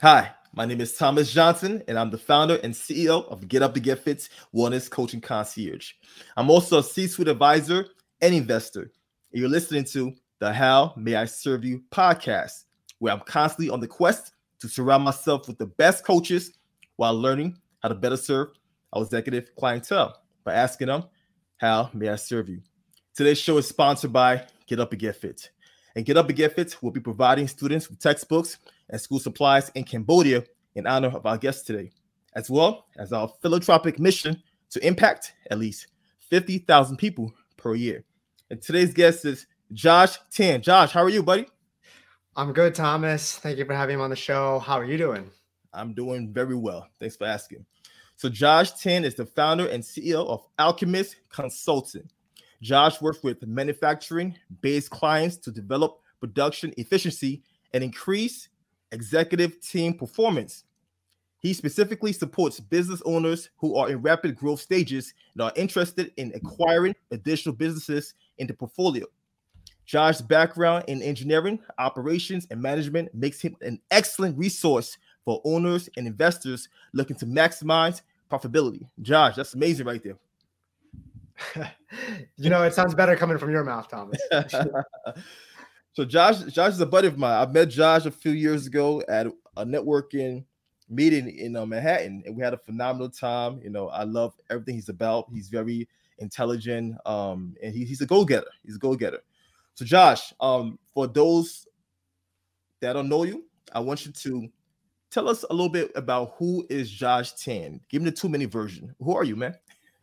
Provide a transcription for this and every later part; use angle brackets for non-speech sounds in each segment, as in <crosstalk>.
Hi, my name is Thomas Johnson, and I'm the founder and CEO of Get Up to Get Fit Wellness Coaching Concierge. I'm also a C suite advisor and investor. And you're listening to the How May I Serve You podcast, where I'm constantly on the quest to surround myself with the best coaches while learning how to better serve our executive clientele by asking them, How may I serve you? Today's show is sponsored by Get Up and Get Fit. And Get Up and Get Fit will be providing students with textbooks and school supplies in Cambodia in honor of our guest today, as well as our philanthropic mission to impact at least 50,000 people per year. And today's guest is Josh Tan. Josh, how are you, buddy? I'm good, Thomas. Thank you for having me on the show. How are you doing? I'm doing very well. Thanks for asking. So, Josh Tan is the founder and CEO of Alchemist Consulting. Josh works with manufacturing based clients to develop production efficiency and increase executive team performance. He specifically supports business owners who are in rapid growth stages and are interested in acquiring additional businesses in the portfolio. Josh's background in engineering, operations, and management makes him an excellent resource for owners and investors looking to maximize profitability. Josh, that's amazing right there. <laughs> you know, it sounds better coming from your mouth, Thomas. <laughs> so Josh, Josh is a buddy of mine. I met Josh a few years ago at a networking meeting in uh, Manhattan, and we had a phenomenal time. You know, I love everything he's about. He's very intelligent, um, and he, he's a go-getter. He's a go-getter. So, Josh, um, for those that don't know you, I want you to tell us a little bit about who is Josh Tan. Give me the two minute version. Who are you, man? <laughs>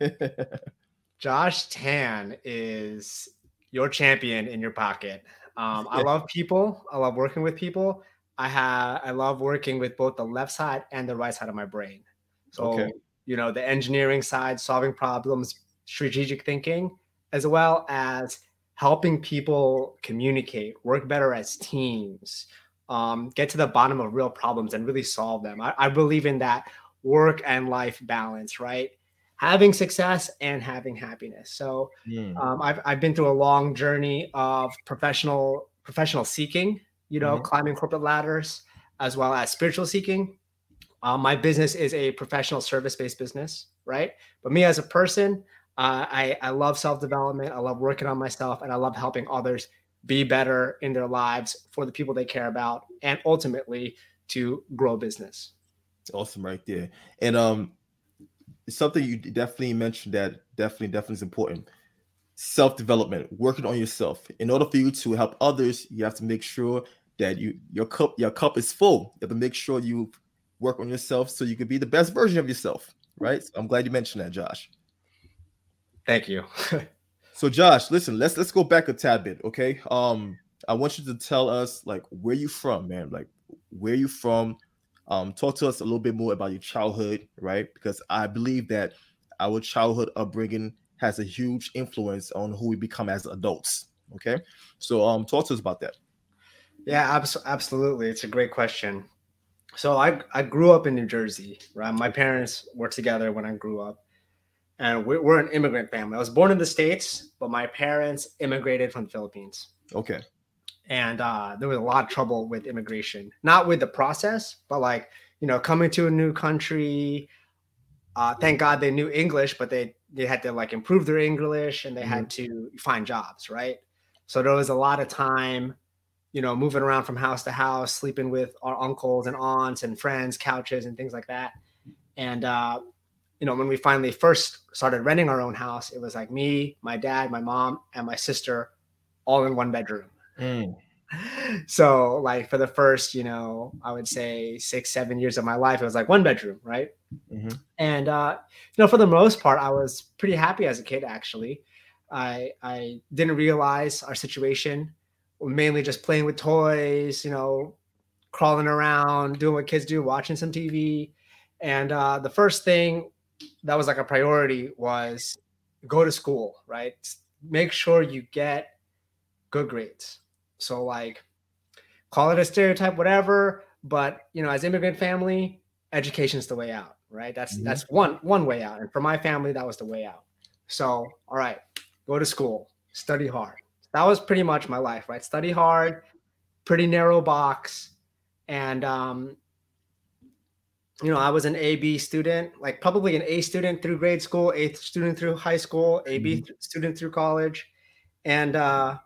Josh Tan is your champion in your pocket. Um, I love people. I love working with people. I have I love working with both the left side and the right side of my brain. So okay. you know the engineering side, solving problems, strategic thinking, as well as helping people communicate, work better as teams, um, get to the bottom of real problems and really solve them. I, I believe in that work and life balance, right? Having success and having happiness. So mm. um, I've, I've been through a long journey of professional professional seeking, you know, mm-hmm. climbing corporate ladders, as well as spiritual seeking. Um, my business is a professional service based business, right? But me as a person, uh, I, I love self development. I love working on myself, and I love helping others be better in their lives for the people they care about, and ultimately to grow business. Awesome, right there. And um, something you definitely mentioned that definitely definitely is important. Self-development working on yourself. In order for you to help others you have to make sure that you your cup your cup is full. You have to make sure you work on yourself so you can be the best version of yourself right? So i'm glad you mentioned that josh. Thank you. <laughs> So josh listen let's let's go back a tad bit okay? Um i want you to tell us like where you from man? Like where you from um, talk to us a little bit more about your childhood, right? Because I believe that our childhood upbringing has a huge influence on who we become as adults. Okay, so um, talk to us about that. Yeah, abs- absolutely. It's a great question. So I I grew up in New Jersey, right? My parents were together when I grew up, and we're, we're an immigrant family. I was born in the states, but my parents immigrated from the Philippines. Okay and uh, there was a lot of trouble with immigration. Not with the process but like you know coming to a new country uh, thank god they knew english but they they had to like improve their english and they mm-hmm. had to find jobs right? So there was a lot of time you know moving around from house to house sleeping with our uncles and aunts and friends couches and things like that. And uh, you know when we finally first started renting our own house it was like me my dad my mom and my sister all in one bedroom Mm. So, like for the first, you know, I would say six, seven years of my life, it was like one bedroom, right? Mm-hmm. And uh, you know, for the most part, I was pretty happy as a kid. Actually, I I didn't realize our situation. Mainly just playing with toys, you know, crawling around, doing what kids do, watching some TV. And uh, the first thing that was like a priority was go to school, right? Make sure you get good grades so like call it a stereotype, whatever. But you know, as immigrant family, education is the way out, right? That's mm-hmm. that's one one way out. And for my family, that was the way out. So, all right, go to school, study hard. That was pretty much my life, right? Study hard, pretty narrow box. And um, you know, I was an AB student, like probably an A student through grade school, A student through high school, AB mm-hmm. student through college. And uh,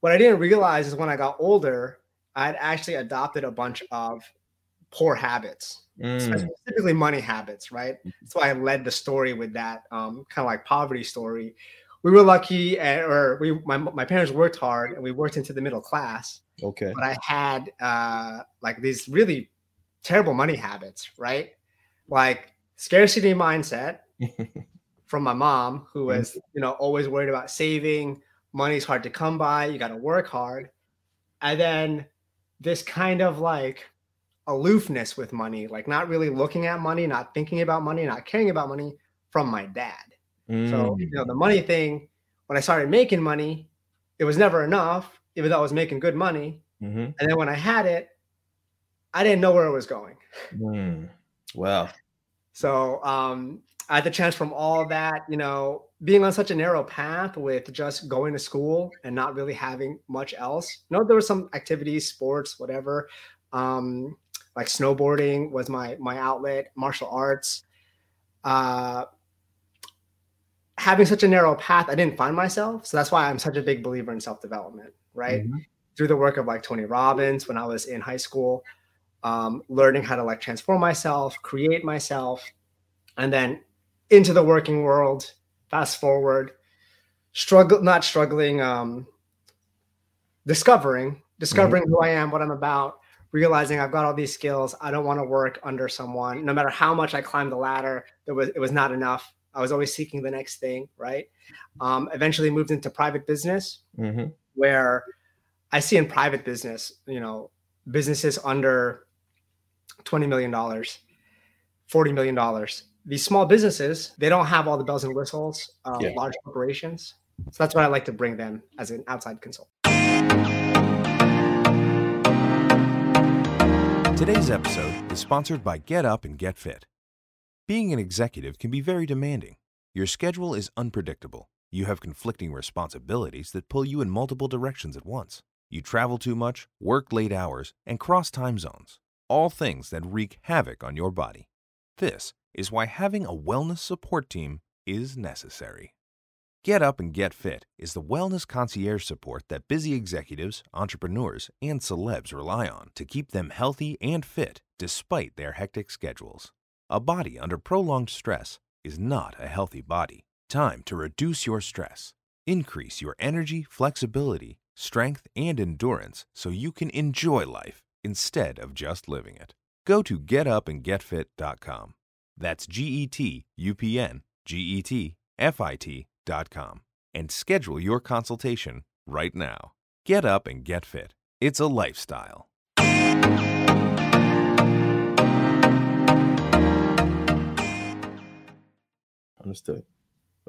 what I didn't realize is when I got older, I had actually adopted a bunch of poor habits, mm. specifically money habits, right? Mm-hmm. Why I led the story with that um, kind of like poverty story. We were lucky, and, or we my, my parents worked hard, and we worked into the middle class. Okay, but I had uh, like these really terrible money habits, right? Like scarcity mindset <laughs> from my mom, who mm-hmm. was you know always worried about saving. Money's hard to come by. You got to work hard, and then this kind of like aloofness with money, like not really looking at money, not thinking about money, not caring about money from my dad. Mm. So, you know, the money thing, when I started making money, it was never enough, even though I was making good money. Mm-hmm. And then when I had it, I didn't know where it was going. Mm. Wow. So um, I had the chance from all that, you know, being on such a narrow path with just going to school and not really having much else. You know, there were some activities, sports, whatever. Um, like snowboarding was my my outlet, martial arts. Uh, having such a narrow path, I didn't find myself. So that's why I'm such a big believer in self development, right? Mm-hmm. Through the work of like Tony Robbins when I was in high school, um, learning how to like transform myself, create myself, and then into the working world. Fast forward, struggle, not struggling, um, discovering, discovering mm-hmm. who I am, what I'm about, realizing I've got all these skills. I don't want to work under someone. No matter how much I climbed the ladder, there was it was not enough. I was always seeking the next thing, right? Um, eventually moved into private business, mm-hmm. where I see in private business, you know, businesses under twenty million dollars, forty million dollars. These small businesses, they don't have all the bells and whistles, uh, yeah. large corporations. So that's what I like to bring them as an outside consultant. Today's episode is sponsored by Get Up and Get Fit. Being an executive can be very demanding. Your schedule is unpredictable. You have conflicting responsibilities that pull you in multiple directions at once. You travel too much, work late hours, and cross time zones. All things that wreak havoc on your body. This is why having a wellness support team is necessary. Get Up and Get Fit is the wellness concierge support that busy executives, entrepreneurs, and celebs rely on to keep them healthy and fit despite their hectic schedules. A body under prolonged stress is not a healthy body. Time to reduce your stress. Increase your energy, flexibility, strength, and endurance so you can enjoy life instead of just living it. Go to getupandgetfit.com. That's G T U P N G T F I T and schedule your consultation right now. Get up and get fit. It's a lifestyle. Understood.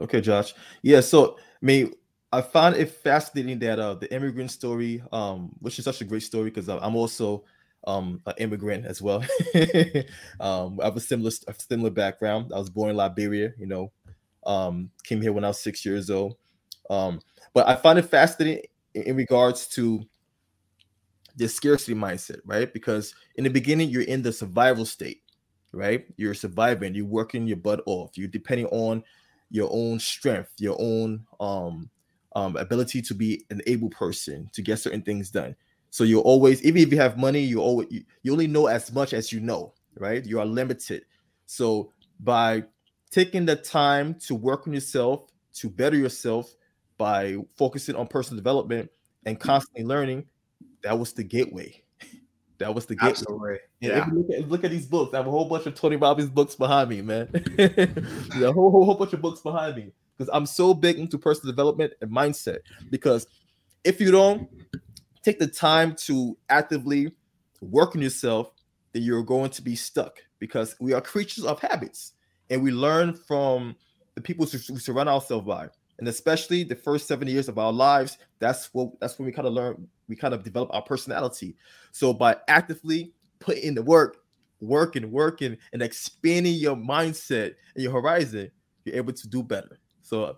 Okay, Josh. Yeah, so I mean, I find it fascinating that uh the immigrant story, um, which is such a great story because I'm also um an immigrant as well. <laughs> um, I have a similar similar background. I was born in Liberia, you know, um, came here when I was six years old. Um, but I find it fascinating in, in regards to the scarcity mindset, right? Because in the beginning, you're in the survival state, right? You're surviving, you're working your butt off, you're depending on your own strength, your own um, um, ability to be an able person to get certain things done. So you're always, even if you have money, you always you, you only know as much as you know, right? You are limited. So by taking the time to work on yourself, to better yourself by focusing on personal development and mm-hmm. constantly learning, that was the gateway. <laughs> That was the gateway. Absolutely. Yeah. Look at, look, at, these books. I have a whole bunch of Tony Robbins books behind me, man. <laughs> a whole, whole, whole bunch of books behind me because I'm so big into personal development and mindset. Because if you don't take the time to actively work on yourself, then you're going to be stuck because we are creatures of habits and we learn from the people we surround ourselves by. And especially the first seven years of our lives that's what that's when we kind of learn we kind of develop our personality. So by actively putting in the work working working and expanding your mindset and your horizon you're able to do better. So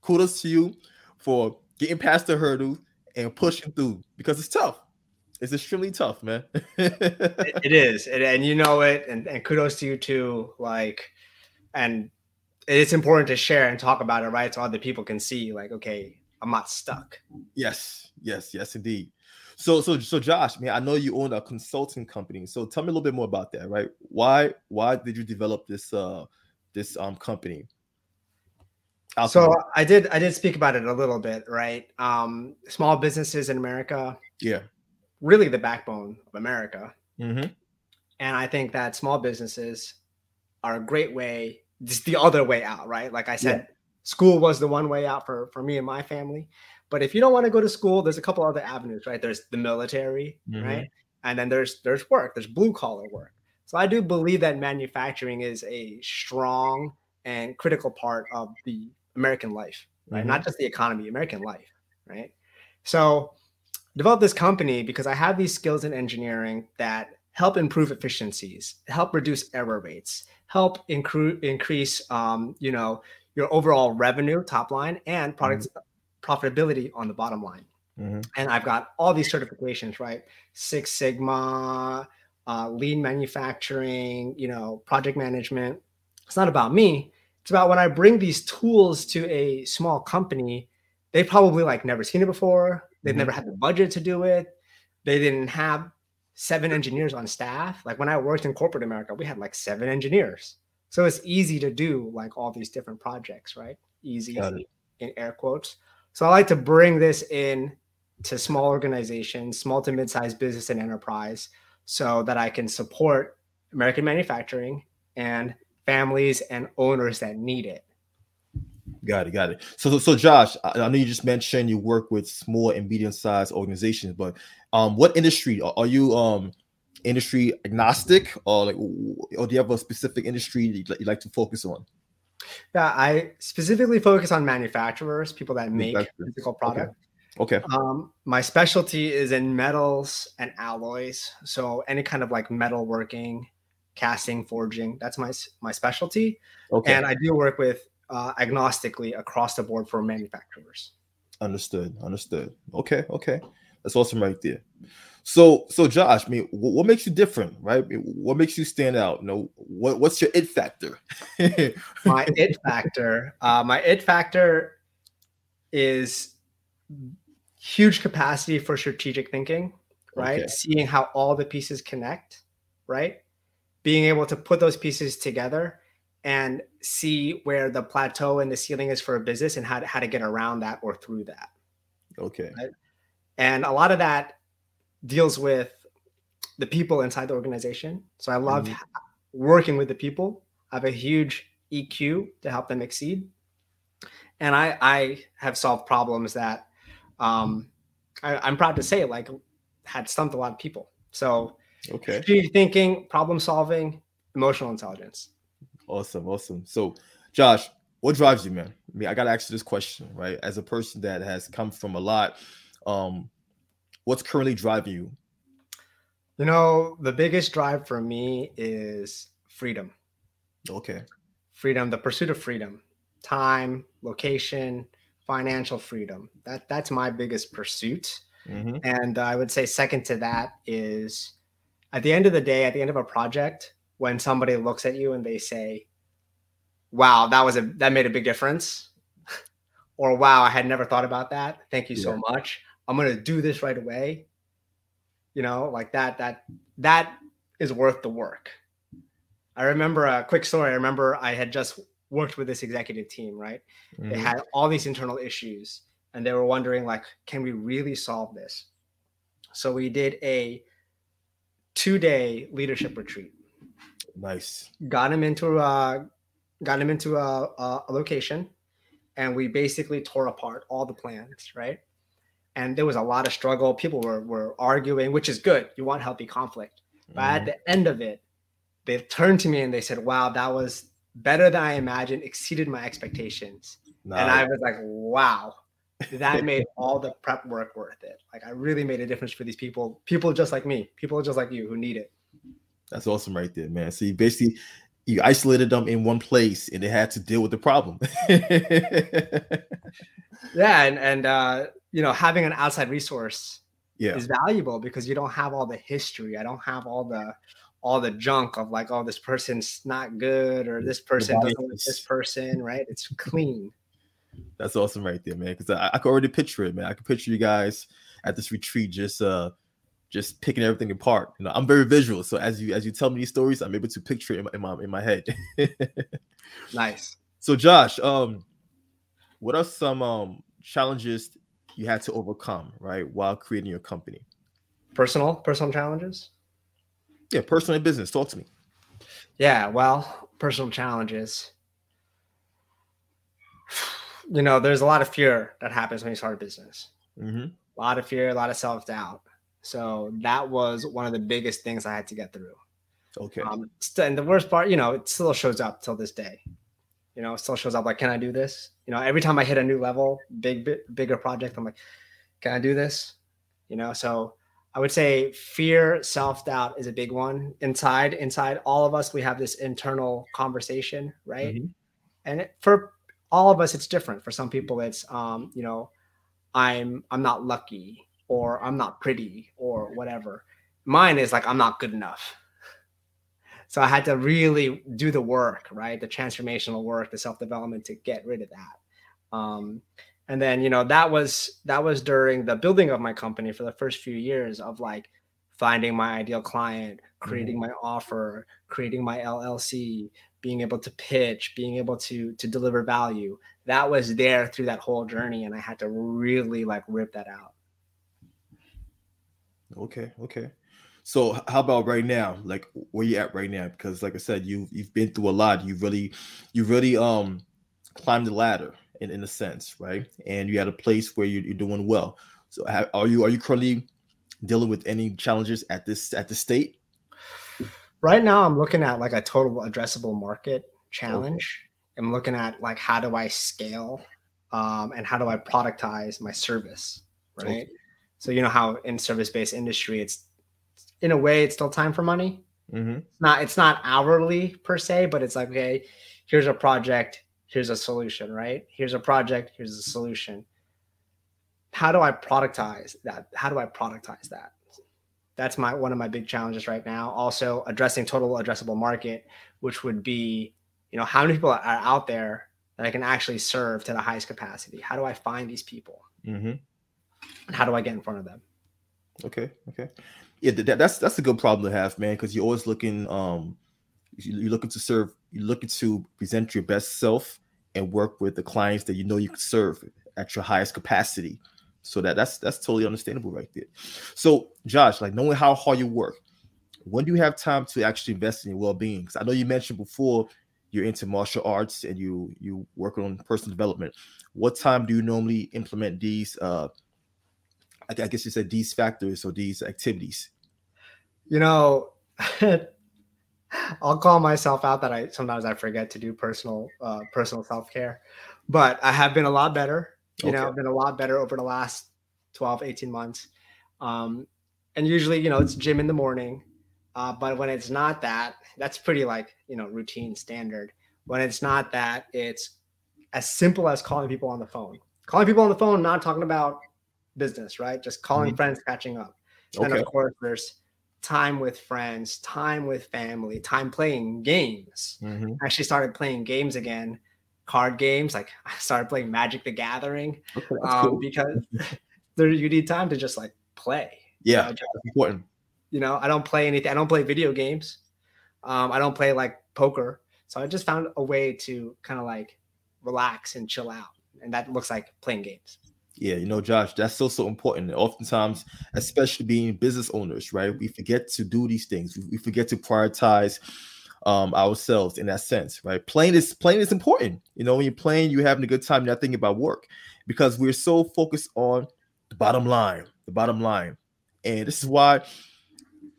kudos to you for getting past the hurdle and pushing through because it's tough it's extremely tough, man. <laughs> it, it is, it, and you know it, and, and kudos to you too. Like, and it's important to share and talk about it, right? So other people can see, like, okay, I'm not stuck. Yes, yes, yes, indeed. So, so, so, Josh, man, I know you own a consulting company. So, tell me a little bit more about that, right? Why, why did you develop this, uh, this um company? So I did, I did speak about it a little bit, right? Um, small businesses in America, yeah, really the backbone of America. Mm-hmm. And I think that small businesses are a great way, just the other way out, right? Like I said, yeah. school was the one way out for for me and my family. But if you don't want to go to school, there's a couple other avenues, right? There's the military, mm-hmm. right? And then there's there's work, there's blue collar work. So I do believe that manufacturing is a strong and critical part of the American life, right? Mm-hmm. Not just the economy, American life, right? So develop this company because I have these skills in engineering that help improve efficiencies, help reduce error rates, help incre- increase, um, you know, your overall revenue top line and product mm-hmm profitability on the bottom line. Mm-hmm. And I've got all these certifications, right? Six Sigma, uh, lean manufacturing, you know, project management. It's not about me. It's about when I bring these tools to a small company, they've probably like never seen it before. They've mm-hmm. never had the budget to do it. They didn't have seven engineers on staff. Like when I worked in corporate America, we had like seven engineers. So it's easy to do like all these different projects, right? Easy in air quotes. So I like to bring this in to small organizations, small to mid-sized business and enterprise, so that I can support American manufacturing and families and owners that need it. Got it, got it. So, so Josh, I, know you just mentioned you work with small and medium-sized organizations, but um, what industry are, you? Um, industry agnostic, or like, or do you have a specific industry that you like to focus on? Yeah, I specifically focus on manufacturers, people that make physical product. Okay. okay. Um, my specialty is in metals and alloys. So any kind of like metal working, casting, forging, that's my my specialty. Okay. And I do work with uh, agnostically across the board for manufacturers. Understood. Understood. Okay. Okay. That's awesome right there. So, so Josh, I mean, what, makes you different, right? what makes you stand out? You know, what, what's your it factor? <laughs> my it factor, uh, my it factor is huge capacity for strategic thinking, right? Okay. Seeing how all the pieces connect, right? Being able to put those pieces together and see where the plateau and the ceiling is for a business and how to, how to get around that or through that. Okay. Right? And a lot of that deals with the people inside the organization. So I love mm-hmm. working with the people. I have a huge EQ to help them exceed. And I, I have solved problems that um, I, am proud to say like had stumped a lot of people. So okay, thinking, problem solving, emotional intelligence. Awesome, awesome. So Josh, what drives you, man? I mean, I gotta ask you this question, right? As a person that has come from a lot, um, what's currently driving you? You know, the biggest drive for me is freedom. Okay. Freedom, the pursuit of freedom, time, location, financial freedom. That that's my biggest pursuit. Mm-hmm. And I would say second to that is at the end of the day, at the end of a project, when somebody looks at you and they say, "Wow, that was a that made a big difference," <laughs> or "Wow, I had never thought about that. Thank you yeah. so much." I'm gonna do this right away. You know, like that, that, that is worth the work. I remember a quick story. I remember I had just worked with this executive team, right? Mm-hmm. They had all these internal issues and they were wondering, like, can we really solve this? So we did a two day leadership retreat. Nice. Got him into a got him into a, a, a location and we basically tore apart all the plans, right? and there was a lot of struggle. People were were arguing, which is good. You want healthy conflict. But mm-hmm. at the end of it, they turned to me and they said, "Wow, that was better than I imagined. Exceeded my expectations." Nice. And I was like, "Wow." That made <laughs> all the prep work worth it. Like I really made a difference for these people, people just like me, people just like you who need it. That's awesome right there, man. So you basically you isolated them in one place and they had to deal with the problem. <laughs> yeah, and and uh you know having an outside resource yeah. is valuable because you don't have all the history. I don't have all the all the junk of like, oh, this person's not good or this person doesn't like this person, right? It's clean. That's awesome right there, man. Because I, I can already picture it, man. I can picture you guys at this retreat just uh just picking everything apart. You know, I'm very visual, so as you as you tell me these stories, I'm able to picture it in my in my, in my head. <laughs> nice. So, Josh, um, what are some um challenges you had to overcome, right, while creating your company? Personal, personal challenges. Yeah, personal and business. Talk to me. Yeah, well, personal challenges. You know, there's a lot of fear that happens when you start a business. Mm-hmm. A lot of fear, a lot of self doubt. So that was one of the biggest things I had to get through. Okay. Um, and the worst part, you know, it still shows up till this day. You know, it still shows up like, can I do this? You know, every time I hit a new level, big, big bigger project, I'm like, can I do this? You know, so I would say fear, self doubt is a big one. Inside, inside all of us, we have this internal conversation, right? Mm-hmm. And it, for all of us, it's different. For some people, it's um, you know, I'm I'm not lucky or I'm not pretty or whatever. Mine is like I'm not good enough. So I had to really do the work, right? The transformational work, the self development to get rid of that. Um, and then you know that was that was during the building of my company for the first few years of like finding my ideal client creating mm-hmm. my offer creating my llc being able to pitch being able to to deliver value that was there through that whole journey and i had to really like rip that out okay okay so how about right now like where you at right now because like i said you you've been through a lot you really you really um climbed the ladder in, in a sense, right? And you had a place where you're, you're doing well. So have, are you are you currently dealing with any challenges at this at the state? Right now, I'm looking at like a total addressable market challenge. I'm looking at like how do I scale um, and how do I productize my service, right? Okay. So you know how in service-based industry, it's in a way it's still time for money. Mm-hmm. Not it's not hourly per se, but it's like okay, here's a project here's a solution, right? Here's a project, here's a solution. How do I productize that? How do I productize that? That's my one of my big challenges right now. Also addressing total addressable market, which would be, you know, how many people are out there that I can actually serve to the highest capacity? How do I find these people? Mm-hmm. And how do I get in front of them? Okay, okay, yeah, that, that's that's a good problem to have, man, because you're always looking um you're looking to serve, you're looking to present your best self and work with the clients that you know you can serve at your highest capacity. So that that's that's totally understandable right there. So Josh, like knowing how hard you work, when do you have time to actually invest in your well-being? Because I know you mentioned before you're into martial arts and you you work on personal development. What time do you normally implement these? Uh, I guess you said these factors or these activities. You know, <laughs> I'll call myself out that I sometimes I forget to do personal uh, personal self care, but I have been a lot better. You okay. know, I've been a lot better over the last 12, 18 months. Um, and usually, you know, it's gym in the morning. Uh, but when it's not that, that's pretty like, you know, routine standard. When it's not that, it's as simple as calling people on the phone. Calling people on the phone, not talking about business, right? Just calling mm-hmm. friends, catching up. Okay. And of course, there's time with friends, time with family, time playing games. Mm-hmm. I actually started playing games again, card games. Like <laughs> I started playing Magic the Gathering okay, um, cool. because <laughs> there you need time to just like play. Yeah, you know, important. You know, I don't play anything. I don't play video games. Um, I don't play like poker. So I just found a way to kind of like relax and chill out, and that looks like playing games. Yeah, you know, Josh, that's so so important. Oftentimes, especially being business owners, right? We forget to do these things. We forget to prioritize um, ourselves in that sense, right? Playing is playing is important. You know, when you're playing, you're having a good time. You're not thinking about work because we're so focused on the bottom line, the bottom line, and this is why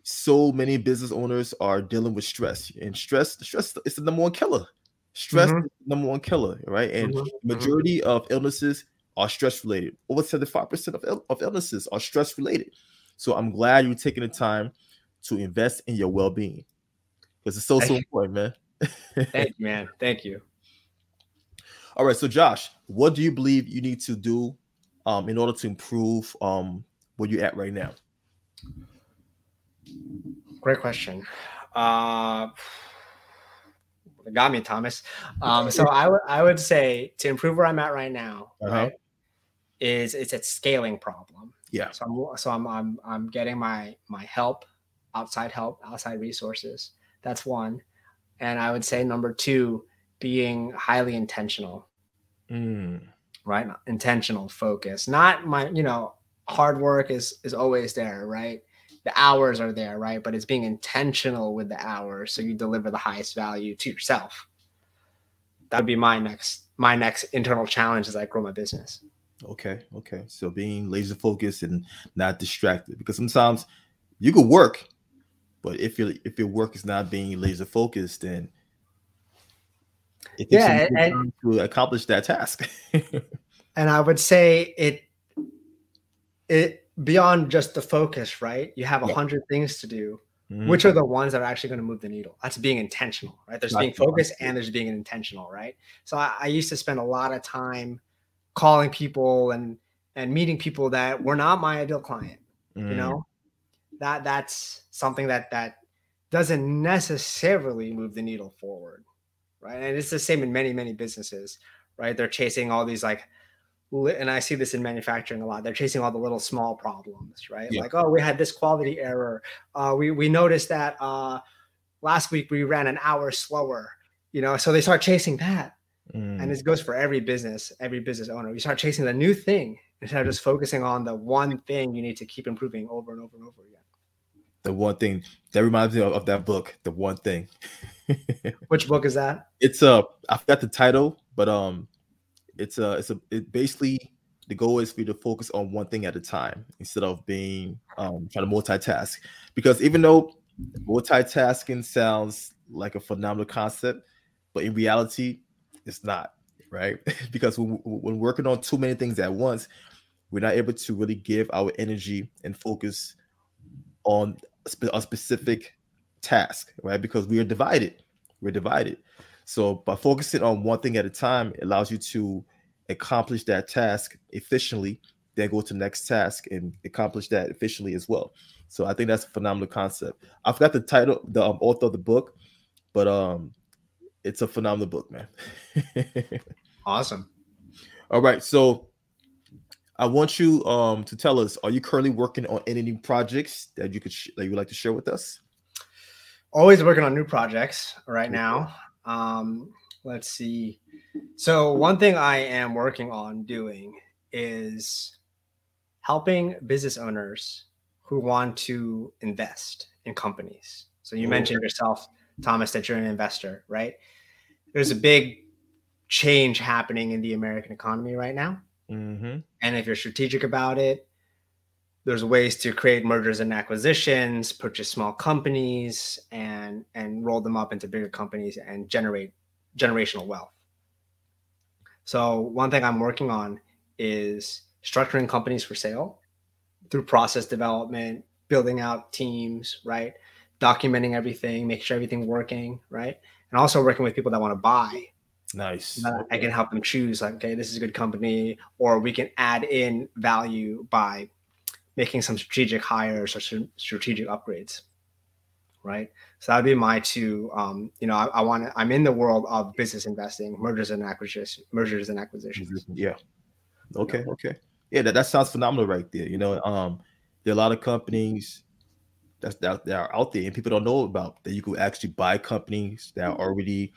so many business owners are dealing with stress. And stress, stress is the number one killer. Stress mm-hmm. number one killer, right? And mm-hmm. majority of illnesses are stress related. Over 75% of, Ill- of illnesses are stress related. So I'm glad you're taking the time to invest in your well being because it's so, so important, man. Thank <laughs> you, man. Thank you. All right. So, Josh, what do you believe you need to do um, in order to improve um, where you're at right now? Great question. Uh, got me, Thomas. Um, so I would I would say to improve where I'm at right now, Uh-huh. right, is it's a scaling problem. Yeah. So I'm so I'm I'm I'm getting my my help, outside help, outside resources. That's one, and I would say number two, being highly intentional, Mm, right? Intentional focus, not my you know hard work is is always there, right? The hours are there, right? But it's being intentional with the hours so you deliver the highest value to yourself. That'd be my next my next internal challenge as I grow my business. okay, okay. So being laser focused and not distracted, because sometimes you could work, but if your if your work is not being laser focused, then it takes Yeah, and- time to accomplish that task. <laughs> and I would say it it beyond just the focus, right? You have a Yeah. hundred things to do. Mhm. Which are the ones that are actually going to move the needle? That's being intentional, right? There's being focused and there's being intentional, right? So I, I used to spend a lot of time calling people and and meeting people that were not my ideal client. You Mm, know, that that's something that that doesn't necessarily move the needle forward, right? And it's the same in many many businesses, right? They're chasing all these like li- and I see this in manufacturing a lot. They're chasing all the little small problems, right? Yeah. Like, oh, we had this quality error. Uh, we we noticed that uh, last week we ran an hour slower. You know, so they start chasing that, mm. and this goes for every business, every business owner. You start chasing the new thing instead of just focusing on the one thing you need to keep improving over and over and over again. The one thing that reminds me of, of that book, the one thing. <laughs> Which book is that? it's a I forgot the title, but um, it's a it's a it basically the goal is for you to focus on one thing at a time instead of being um trying to multitask. Because even though multitasking sounds like a phenomenal concept, but in reality, it's not right. <laughs> because when, when working on too many things at once, we're not able to really give our energy and focus on a, specific task, right? Because we are divided. We're divided. So by focusing on one thing at a time, it allows you to accomplish that task efficiently, then go to the next task and accomplish that efficiently as well. So I think that's a phenomenal concept. I forgot the title, the um, author of the book, but um, it's a phenomenal book, man. <laughs> Awesome. All right, so I want you um to tell us: Are you currently working on any new projects that you could sh- that you would like to share with us? Always working on new projects right now. Um, let's see. So one thing I am working on doing is helping business owners who want to invest in companies. So you Oh. mentioned yourself, Thomas, that you're an investor, right? There's a big change happening in the American economy right now. Mm-hmm. And if you're strategic about it, there's ways to create mergers and acquisitions, purchase small companies, and and roll them up into bigger companies and generate generational wealth. So one thing I'm working on is structuring companies for sale through process development, building out teams, right? Documenting everything, make sure everything working, right? And also working with people that want to buy Nice. that I can help them choose like, okay, this is a good company, or we can add in value by making some strategic hires or some strategic upgrades. Right. So that would be my two. Um, you know, I, I want to, I'm in the world of business investing, mergers and acquisitions, mergers and acquisitions. Yeah. Okay. Okay. Yeah, that, that sounds phenomenal right there. You know, um, there are a lot of companies that's that, that are out there and people don't know about that you could actually buy companies that are already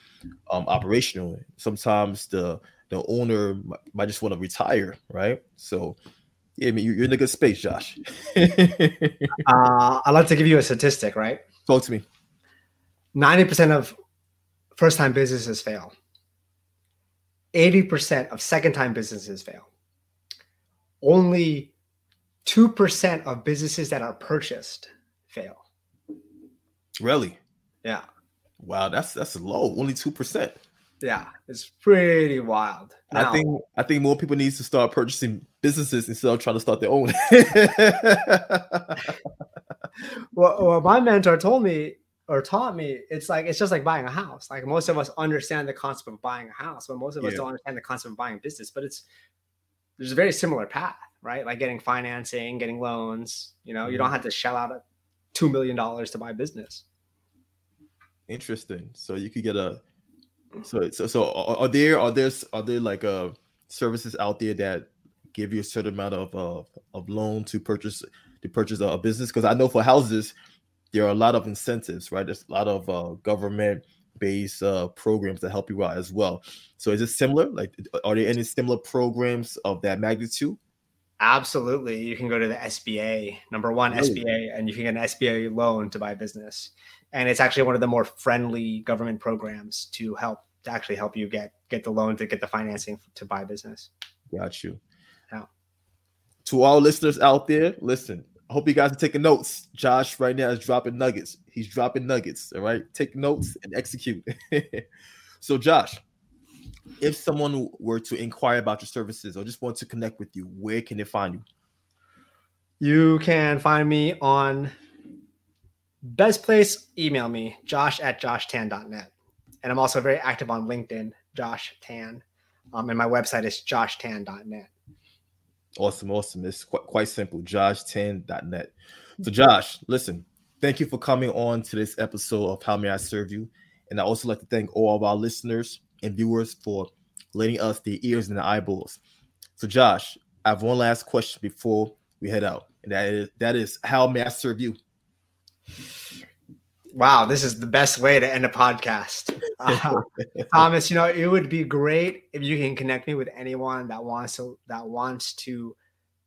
um operational. Sometimes the the owner might, just want to retire, right? So yeah, I mean you- you're in a good space, Josh. <laughs> Uh, I'd like to give you a statistic, right? Talk to me. 90% of first time businesses fail. 80% of second time businesses fail. Only 2% of businesses that are purchased fail. Really? Yeah. Wow, that's that's low. Only two percent. Yeah. It's pretty wild. I think I think more people need to start purchasing businesses instead of trying to start their own. <laughs> well, what my mentor told me or taught me, it's like it's just like buying a house. Like most of us understand the concept of buying a house, but most of us don't understand the concept of buying a business. But it's there's a very similar path, right? Like getting financing, getting loans. You know, you Mm-hmm. don't have to shell out a two million dollars to buy a business. Interesting. So you could get a so so so are, there are there are there like uh services out there that give you a certain amount of uh, of loan to purchase to purchase a, a business? Because I know for houses there are a lot of incentives, right? There's a lot of uh, government based uh, programs that help you out as well. So is it similar? Like, are there any similar programs of that magnitude? Absolutely. You can go to the SBA, number one Really? SBA, and you can get an SBA loan to buy a business. And it's actually one of the more friendly government programs to help to actually help you get get the loan to get the financing to buy a business. Got you. Yeah. To all listeners out there, listen. I hope you guys are taking notes. Josh right now is dropping nuggets. He's dropping nuggets. All right. Take notes and execute. <laughs> so, Josh, if someone were to inquire about your services or just want to connect with you, where can they find you? You can find me on best place, email me, josh at joshtan.net. And I'm also very active on LinkedIn, Josh Tan. Um, and my website is joshtan.net. Awesome, awesome. It's quite, quite simple. joshtan.net. So, Josh, listen, thank you for coming on to this episode of How May I Serve You. And I also like to thank all of our listeners and viewers for letting us the ears and the eyeballs. So, Josh, I have one last question before we head out, and that is that is how may I serve you? Wow, this is the best way to end a podcast. Uh, <laughs> Thomas, you know, it would be great if you can connect me with anyone that wants to that wants to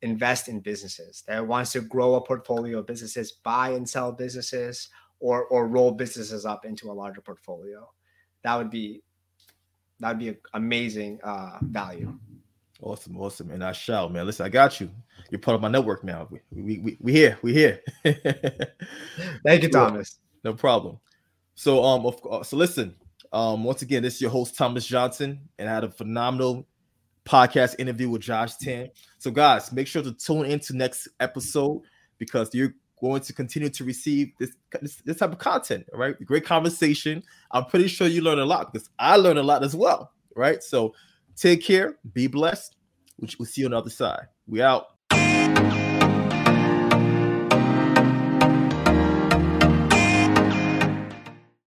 invest in businesses, that wants to grow a portfolio of businesses, buy and sell businesses, or or roll businesses up into a larger portfolio. That would be that would be an amazing uh, value. Awesome, awesome. And I shall, man. Listen, I got you. You're part of my network now. We we we, we here, we here. <laughs> Thank you, Thomas. No problem. So um of course, so listen. Um once again, this is your host Thomas Johnson, and I had a phenomenal podcast interview with Josh Tan. So guys, make sure to tune into next episode because you're going to continue to receive this this, this type of content, right? Great conversation. I'm pretty sure you learn a lot because I learn a lot as well, right? So take care, be blessed. We'll we'll see you on the other side. We out.